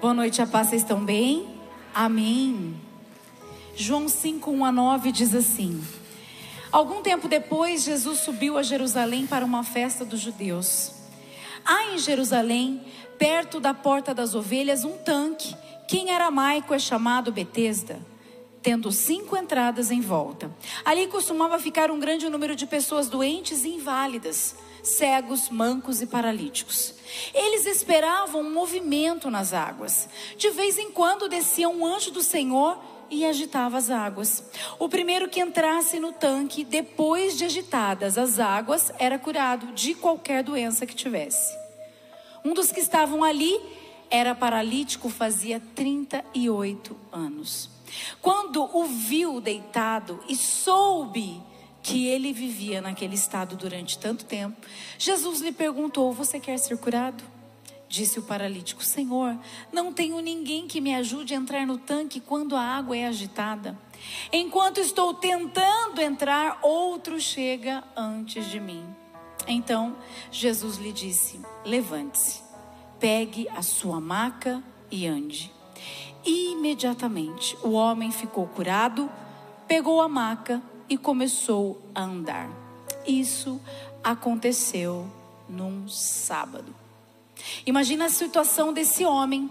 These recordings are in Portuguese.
Boa noite, a paz, vocês estão bem? Amém. João 5, 1 a 9 diz assim: Algum tempo depois, Jesus subiu a Jerusalém para uma festa dos judeus. Há em Jerusalém, perto da porta das ovelhas, um tanque, que em aramaico é chamado Betesda, tendo cinco entradas em volta. Ali costumava ficar um grande número de pessoas doentes e inválidas cegos, mancos e paralíticos. Eles esperavam um movimento nas águas. De vez em quando descia um anjo do Senhor e agitava as águas. O primeiro que entrasse no tanque, depois de agitadas as águas, era curado de qualquer doença que tivesse. Um dos que estavam ali era paralítico, fazia 38 anos. Quando o viu deitado e soube que ele vivia naquele estado durante tanto tempo, Jesus lhe perguntou: Você quer ser curado? Disse o paralítico: Senhor, não tenho ninguém que me ajude a entrar no tanque quando a água é agitada. Enquanto estou tentando entrar, outro chega antes de mim. Então Jesus lhe disse: Levante-se, pegue a sua maca e ande. Imediatamente o homem ficou curado, pegou a maca e começou a andar. Isso aconteceu num sábado. Imagina a situação desse homem.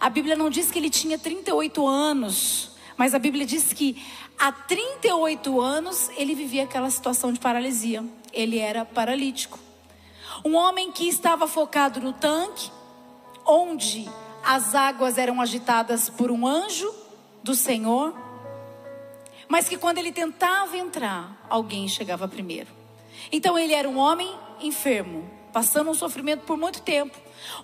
A Bíblia não diz que ele tinha 38 anos, mas a Bíblia diz que há 38 anos ele vivia aquela situação de paralisia. Ele era paralítico. Um homem que estava focado no tanque, onde as águas eram agitadas por um anjo do Senhor mas que quando ele tentava entrar, alguém chegava primeiro. Então ele era um homem enfermo, passando um sofrimento por muito tempo.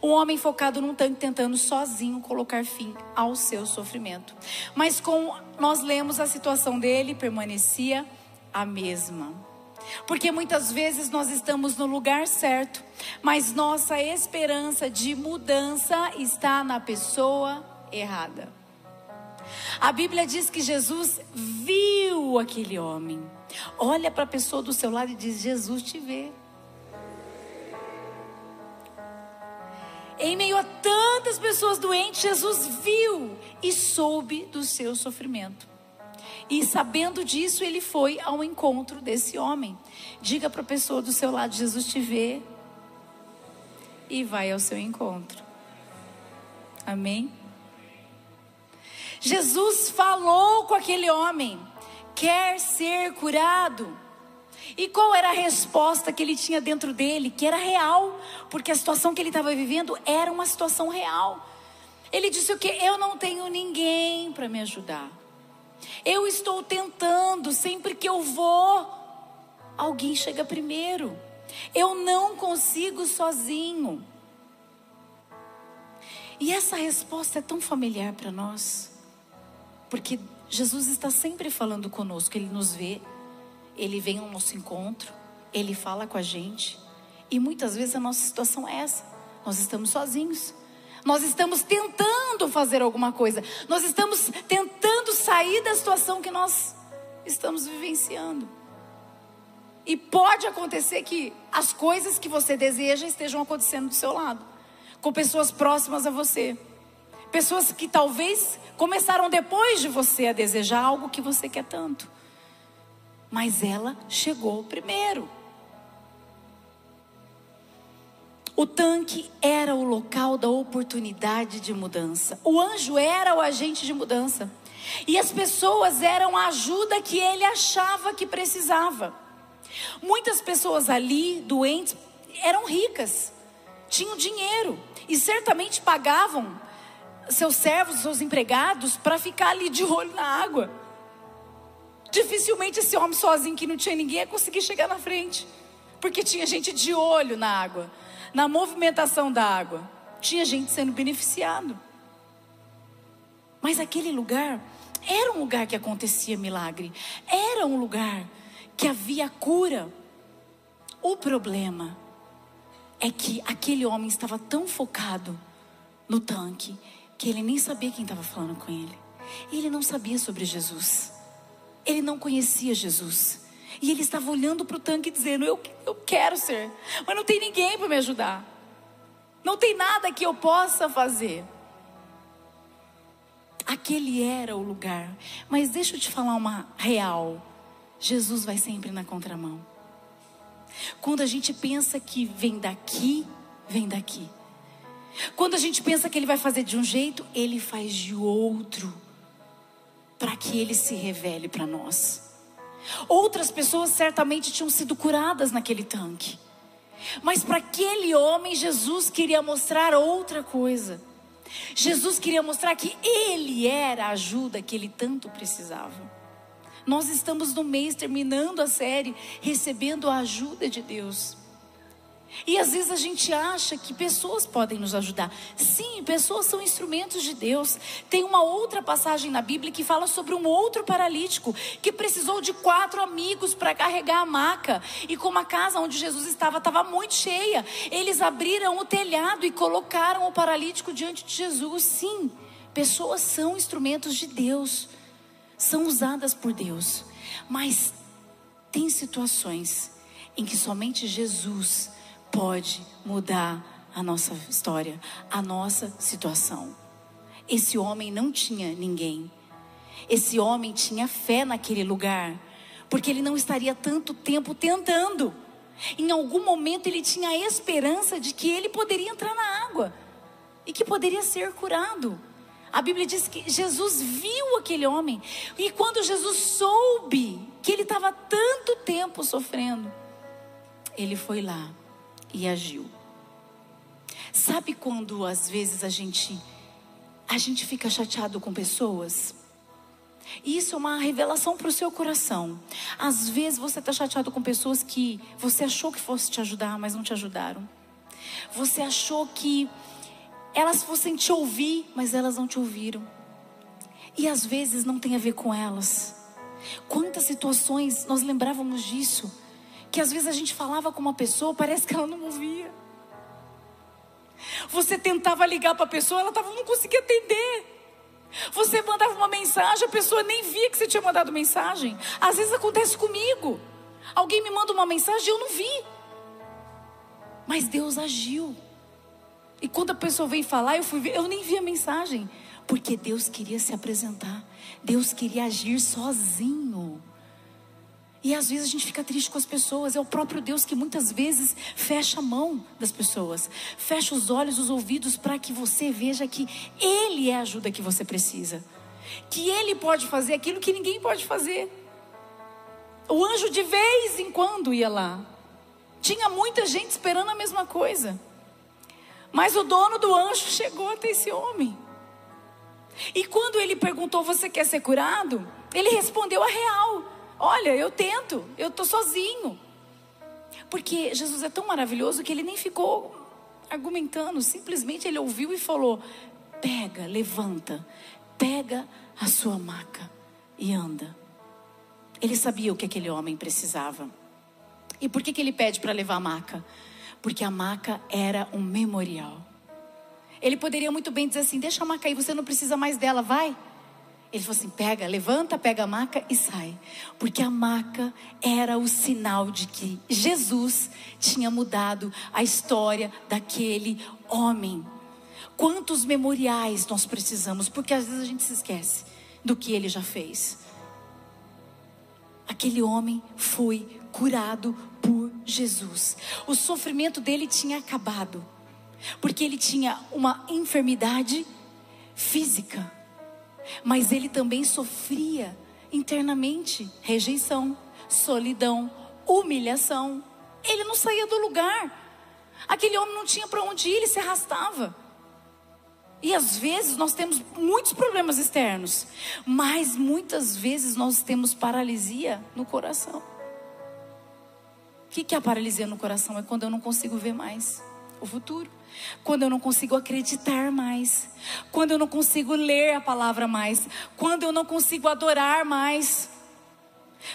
Um homem focado num tanque, tentando sozinho colocar fim ao seu sofrimento. Mas com nós lemos a situação dele, permanecia a mesma. Porque muitas vezes nós estamos no lugar certo, mas nossa esperança de mudança está na pessoa errada. A Bíblia diz que Jesus viu aquele homem. Olha para a pessoa do seu lado e diz: Jesus te vê. Em meio a tantas pessoas doentes, Jesus viu e soube do seu sofrimento. E sabendo disso, ele foi ao encontro desse homem. Diga para a pessoa do seu lado: Jesus te vê e vai ao seu encontro. Amém? Jesus falou com aquele homem: quer ser curado. E qual era a resposta que ele tinha dentro dele? Que era real, porque a situação que ele estava vivendo era uma situação real. Ele disse o que? Eu não tenho ninguém para me ajudar. Eu estou tentando, sempre que eu vou, alguém chega primeiro. Eu não consigo sozinho. E essa resposta é tão familiar para nós. Porque Jesus está sempre falando conosco, ele nos vê, ele vem ao nosso encontro, ele fala com a gente. E muitas vezes a nossa situação é essa. Nós estamos sozinhos. Nós estamos tentando fazer alguma coisa. Nós estamos tentando sair da situação que nós estamos vivenciando. E pode acontecer que as coisas que você deseja estejam acontecendo do seu lado, com pessoas próximas a você. Pessoas que talvez começaram depois de você a desejar algo que você quer tanto. Mas ela chegou primeiro. O tanque era o local da oportunidade de mudança. O anjo era o agente de mudança. E as pessoas eram a ajuda que ele achava que precisava. Muitas pessoas ali, doentes, eram ricas, tinham dinheiro e certamente pagavam seus servos, seus empregados, para ficar ali de olho na água. Dificilmente esse homem sozinho que não tinha ninguém ia conseguir chegar na frente, porque tinha gente de olho na água, na movimentação da água, tinha gente sendo beneficiado. Mas aquele lugar era um lugar que acontecia milagre, era um lugar que havia cura. O problema é que aquele homem estava tão focado no tanque que ele nem sabia quem estava falando com ele. Ele não sabia sobre Jesus. Ele não conhecia Jesus. E ele estava olhando para o tanque dizendo: eu, eu quero ser, mas não tem ninguém para me ajudar. Não tem nada que eu possa fazer. Aquele era o lugar. Mas deixa eu te falar uma real. Jesus vai sempre na contramão. Quando a gente pensa que vem daqui, vem daqui. Quando a gente pensa que ele vai fazer de um jeito, ele faz de outro. Para que ele se revele para nós. Outras pessoas certamente tinham sido curadas naquele tanque. Mas para aquele homem, Jesus queria mostrar outra coisa. Jesus queria mostrar que ele era a ajuda que ele tanto precisava. Nós estamos no mês terminando a série, recebendo a ajuda de Deus. E às vezes a gente acha que pessoas podem nos ajudar. Sim, pessoas são instrumentos de Deus. Tem uma outra passagem na Bíblia que fala sobre um outro paralítico que precisou de quatro amigos para carregar a maca. E como a casa onde Jesus estava estava muito cheia, eles abriram o telhado e colocaram o paralítico diante de Jesus. Sim, pessoas são instrumentos de Deus, são usadas por Deus. Mas tem situações em que somente Jesus pode mudar a nossa história, a nossa situação. Esse homem não tinha ninguém. Esse homem tinha fé naquele lugar, porque ele não estaria tanto tempo tentando. Em algum momento ele tinha a esperança de que ele poderia entrar na água e que poderia ser curado. A Bíblia diz que Jesus viu aquele homem, e quando Jesus soube que ele estava tanto tempo sofrendo, ele foi lá e agiu. Sabe quando às vezes a gente a gente fica chateado com pessoas? Isso é uma revelação para o seu coração. Às vezes você está chateado com pessoas que você achou que fosse te ajudar, mas não te ajudaram. Você achou que elas fossem te ouvir, mas elas não te ouviram. E às vezes não tem a ver com elas. Quantas situações nós lembrávamos disso? Que às vezes a gente falava com uma pessoa, parece que ela não ouvia. Você tentava ligar para a pessoa, ela tava, não conseguia atender. Você mandava uma mensagem, a pessoa nem via que você tinha mandado mensagem. Às vezes acontece comigo. Alguém me manda uma mensagem e eu não vi. Mas Deus agiu. E quando a pessoa vem falar, eu fui ver, eu nem vi a mensagem, porque Deus queria se apresentar. Deus queria agir sozinho. E às vezes a gente fica triste com as pessoas. É o próprio Deus que muitas vezes fecha a mão das pessoas, fecha os olhos, os ouvidos, para que você veja que Ele é a ajuda que você precisa, que Ele pode fazer aquilo que ninguém pode fazer. O anjo de vez em quando ia lá, tinha muita gente esperando a mesma coisa, mas o dono do anjo chegou até esse homem. E quando ele perguntou: Você quer ser curado? Ele respondeu a real. Olha, eu tento, eu estou sozinho. Porque Jesus é tão maravilhoso que ele nem ficou argumentando, simplesmente ele ouviu e falou: pega, levanta, pega a sua maca e anda. Ele sabia o que aquele homem precisava. E por que, que ele pede para levar a maca? Porque a maca era um memorial. Ele poderia muito bem dizer assim: deixa a maca aí, você não precisa mais dela, vai. Ele falou assim: pega, levanta, pega a maca e sai. Porque a maca era o sinal de que Jesus tinha mudado a história daquele homem. Quantos memoriais nós precisamos? Porque às vezes a gente se esquece do que ele já fez. Aquele homem foi curado por Jesus. O sofrimento dele tinha acabado. Porque ele tinha uma enfermidade física mas ele também sofria internamente rejeição, solidão, humilhação. Ele não saía do lugar. Aquele homem não tinha para onde ir, ele se arrastava. E às vezes nós temos muitos problemas externos, mas muitas vezes nós temos paralisia no coração. O que é a paralisia no coração? É quando eu não consigo ver mais o futuro quando eu não consigo acreditar mais, quando eu não consigo ler a palavra mais, quando eu não consigo adorar mais,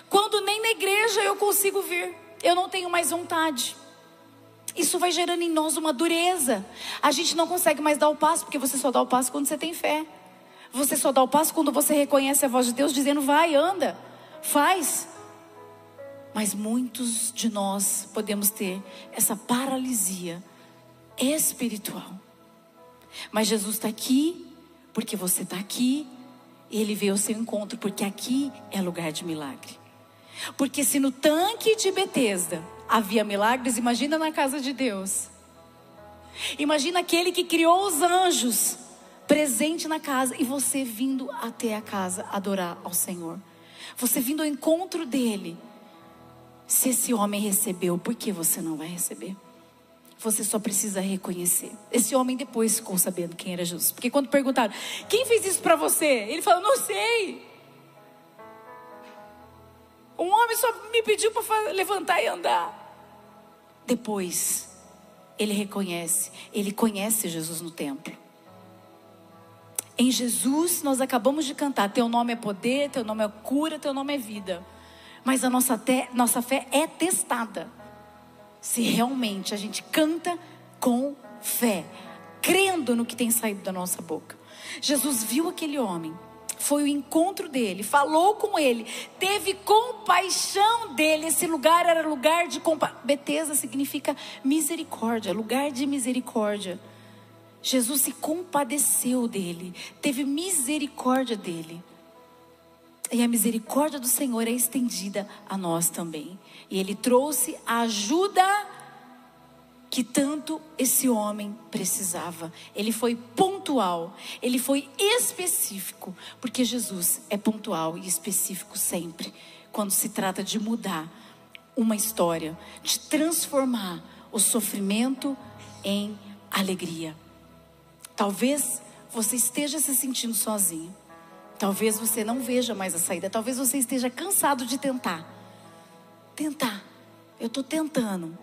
quando nem na igreja eu consigo vir, eu não tenho mais vontade. Isso vai gerando em nós uma dureza. A gente não consegue mais dar o passo, porque você só dá o passo quando você tem fé. Você só dá o passo quando você reconhece a voz de Deus dizendo: vai, anda, faz. Mas muitos de nós podemos ter essa paralisia espiritual. Mas Jesus está aqui, porque você está aqui, ele veio ao seu encontro, porque aqui é lugar de milagre. Porque se no tanque de Betesda havia milagres, imagina na casa de Deus. Imagina aquele que criou os anjos presente na casa e você vindo até a casa adorar ao Senhor. Você vindo ao encontro dele. Se esse homem recebeu, por que você não vai receber? Você só precisa reconhecer. Esse homem depois ficou sabendo quem era Jesus. Porque quando perguntaram, quem fez isso para você? Ele falou, não sei. Um homem só me pediu para levantar e andar. Depois, ele reconhece, ele conhece Jesus no templo. Em Jesus, nós acabamos de cantar: Teu nome é poder, Teu nome é cura, Teu nome é vida. Mas a nossa, te, nossa fé é testada. Se realmente a gente canta com fé, crendo no que tem saído da nossa boca. Jesus viu aquele homem foi o encontro dele, falou com ele, teve compaixão dele. Esse lugar era lugar de compaixão. Betesda significa misericórdia, lugar de misericórdia. Jesus se compadeceu dele, teve misericórdia dele. E a misericórdia do Senhor é estendida a nós também. E ele trouxe a ajuda que tanto esse homem precisava. Ele foi pontual, ele foi específico, porque Jesus é pontual e específico sempre, quando se trata de mudar uma história, de transformar o sofrimento em alegria. Talvez você esteja se sentindo sozinho. Talvez você não veja mais a saída. Talvez você esteja cansado de tentar. Tentar. Eu estou tentando.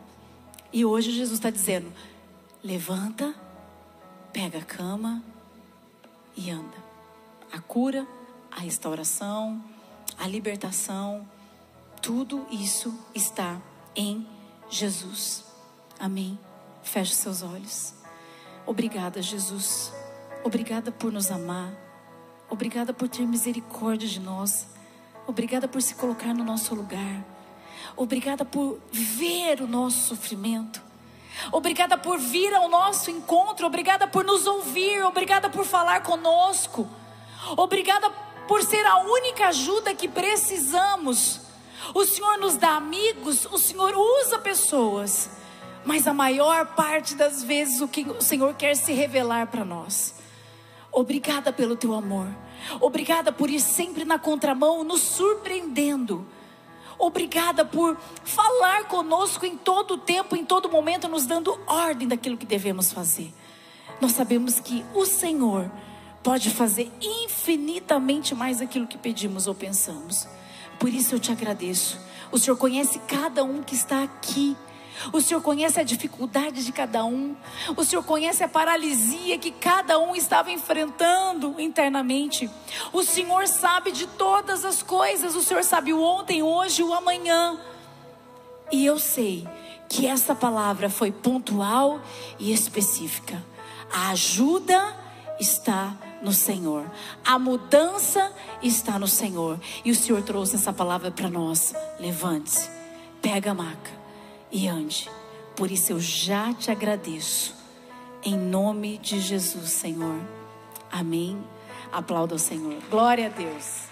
E hoje Jesus está dizendo: levanta, pega a cama e anda. A cura, a restauração, a libertação, tudo isso está em Jesus. Amém. Feche seus olhos. Obrigada, Jesus. Obrigada por nos amar. Obrigada por ter misericórdia de nós. Obrigada por se colocar no nosso lugar. Obrigada por ver o nosso sofrimento. Obrigada por vir ao nosso encontro. Obrigada por nos ouvir. Obrigada por falar conosco. Obrigada por ser a única ajuda que precisamos. O Senhor nos dá amigos, o Senhor usa pessoas, mas a maior parte das vezes o que o Senhor quer se revelar para nós. Obrigada pelo teu amor. Obrigada por ir sempre na contramão, nos surpreendendo. Obrigada por falar conosco em todo tempo, em todo momento, nos dando ordem daquilo que devemos fazer. Nós sabemos que o Senhor pode fazer infinitamente mais aquilo que pedimos ou pensamos. Por isso eu te agradeço. O Senhor conhece cada um que está aqui. O Senhor conhece a dificuldade de cada um. O Senhor conhece a paralisia que cada um estava enfrentando internamente. O Senhor sabe de todas as coisas. O Senhor sabe o ontem, hoje, o amanhã. E eu sei que essa palavra foi pontual e específica. A ajuda está no Senhor. A mudança está no Senhor. E o Senhor trouxe essa palavra para nós. Levante-se, pega a maca e ande. Por isso eu já te agradeço. Em nome de Jesus, Senhor. Amém. Aplauda o Senhor. Glória a Deus.